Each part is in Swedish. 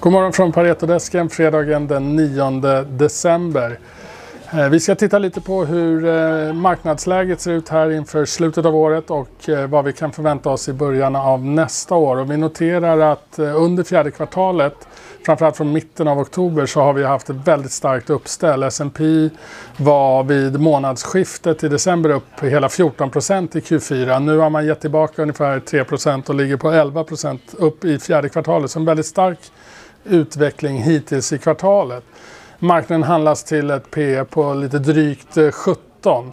God morgon från Paretodesken fredagen den 9 december. Eh, vi ska titta lite på hur eh, marknadsläget ser ut här inför slutet av året och eh, vad vi kan förvänta oss i början av nästa år. Och vi noterar att under fjärde kvartalet, framförallt från mitten av oktober, så har vi haft ett väldigt starkt uppställ. S&P var vid månadsskiftet i december upp hela 14 procent i Q4. Nu har man gett tillbaka ungefär 3 procent och ligger på 11 procent upp i fjärde kvartalet. Så en väldigt stark utveckling hittills i kvartalet. Marknaden handlas till ett P på lite drygt eh, 17.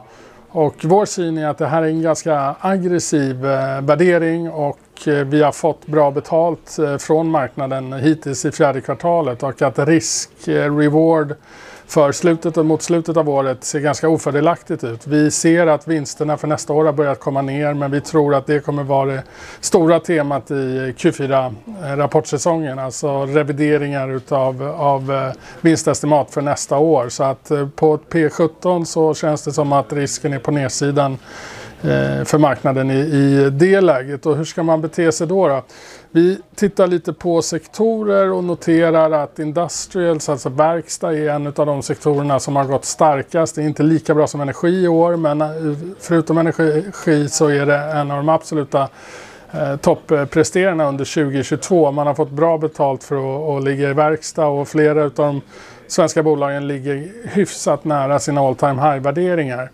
Och vår syn är att det här är en ganska aggressiv eh, värdering och eh, vi har fått bra betalt från marknaden hittills i fjärde kvartalet och att risk-reward för slutet och mot slutet av året ser ganska ofördelaktigt ut. Vi ser att vinsterna för nästa år har börjat komma ner men vi tror att det kommer vara det stora temat i Q4-rapportsäsongen. Alltså revideringar utav, av eh, vinstestimat för nästa år. Så att eh, på P17 så känns det som att risken är på nedsidan Eh, för marknaden i, i det läget. Och hur ska man bete sig då, då? Vi tittar lite på sektorer och noterar att Industrials, alltså verkstad, är en av de sektorerna som har gått starkast. Det är inte lika bra som energi i år, men eh, förutom energi så är det en av de absoluta eh, toppresterarna under 2022. Man har fått bra betalt för att, att ligga i verkstad och flera av de svenska bolagen ligger hyfsat nära sina all time high-värderingar.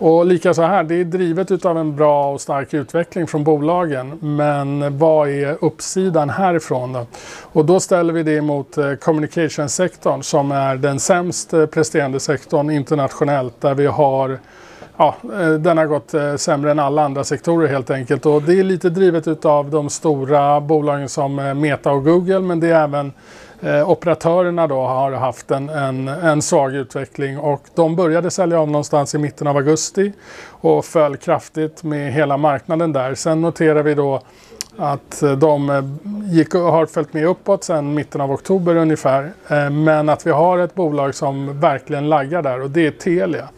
Och lika så här, det är drivet utav en bra och stark utveckling från bolagen. Men vad är uppsidan härifrån då? Och då ställer vi det mot eh, communication-sektorn som är den sämst eh, presterande sektorn internationellt där vi har Ja, eh, den har gått eh, sämre än alla andra sektorer helt enkelt. Och det är lite drivet utav de stora bolagen som eh, Meta och Google men det är även Eh, operatörerna då har haft en, en, en svag utveckling och de började sälja om någonstans i mitten av augusti och föll kraftigt med hela marknaden där. Sen noterar vi då att de gick, har följt med uppåt sedan mitten av oktober ungefär. Men att vi har ett bolag som verkligen laggar där och det är Telia.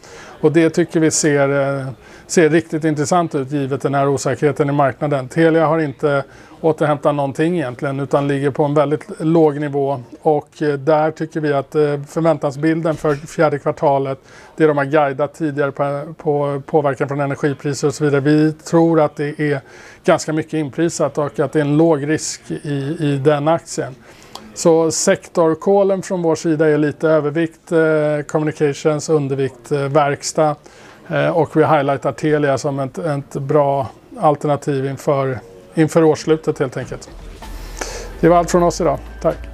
Och det tycker vi ser, eh, ser riktigt intressant ut givet den här osäkerheten i marknaden. Telia har inte återhämtat någonting egentligen utan ligger på en väldigt låg nivå och eh, där tycker vi att eh, förväntansbilden för fjärde kvartalet, det de har guidat tidigare på, på påverkan från energipriser och så vidare. Vi tror att det är ganska mycket inprisat och att det är en låg risk i, i den aktien. Så sektorkålen från vår sida är lite övervikt eh, communications, undervikt eh, verkstad eh, och vi highlightar Telia som ett, ett bra alternativ inför inför årsslutet helt enkelt. Det var allt från oss idag. Tack!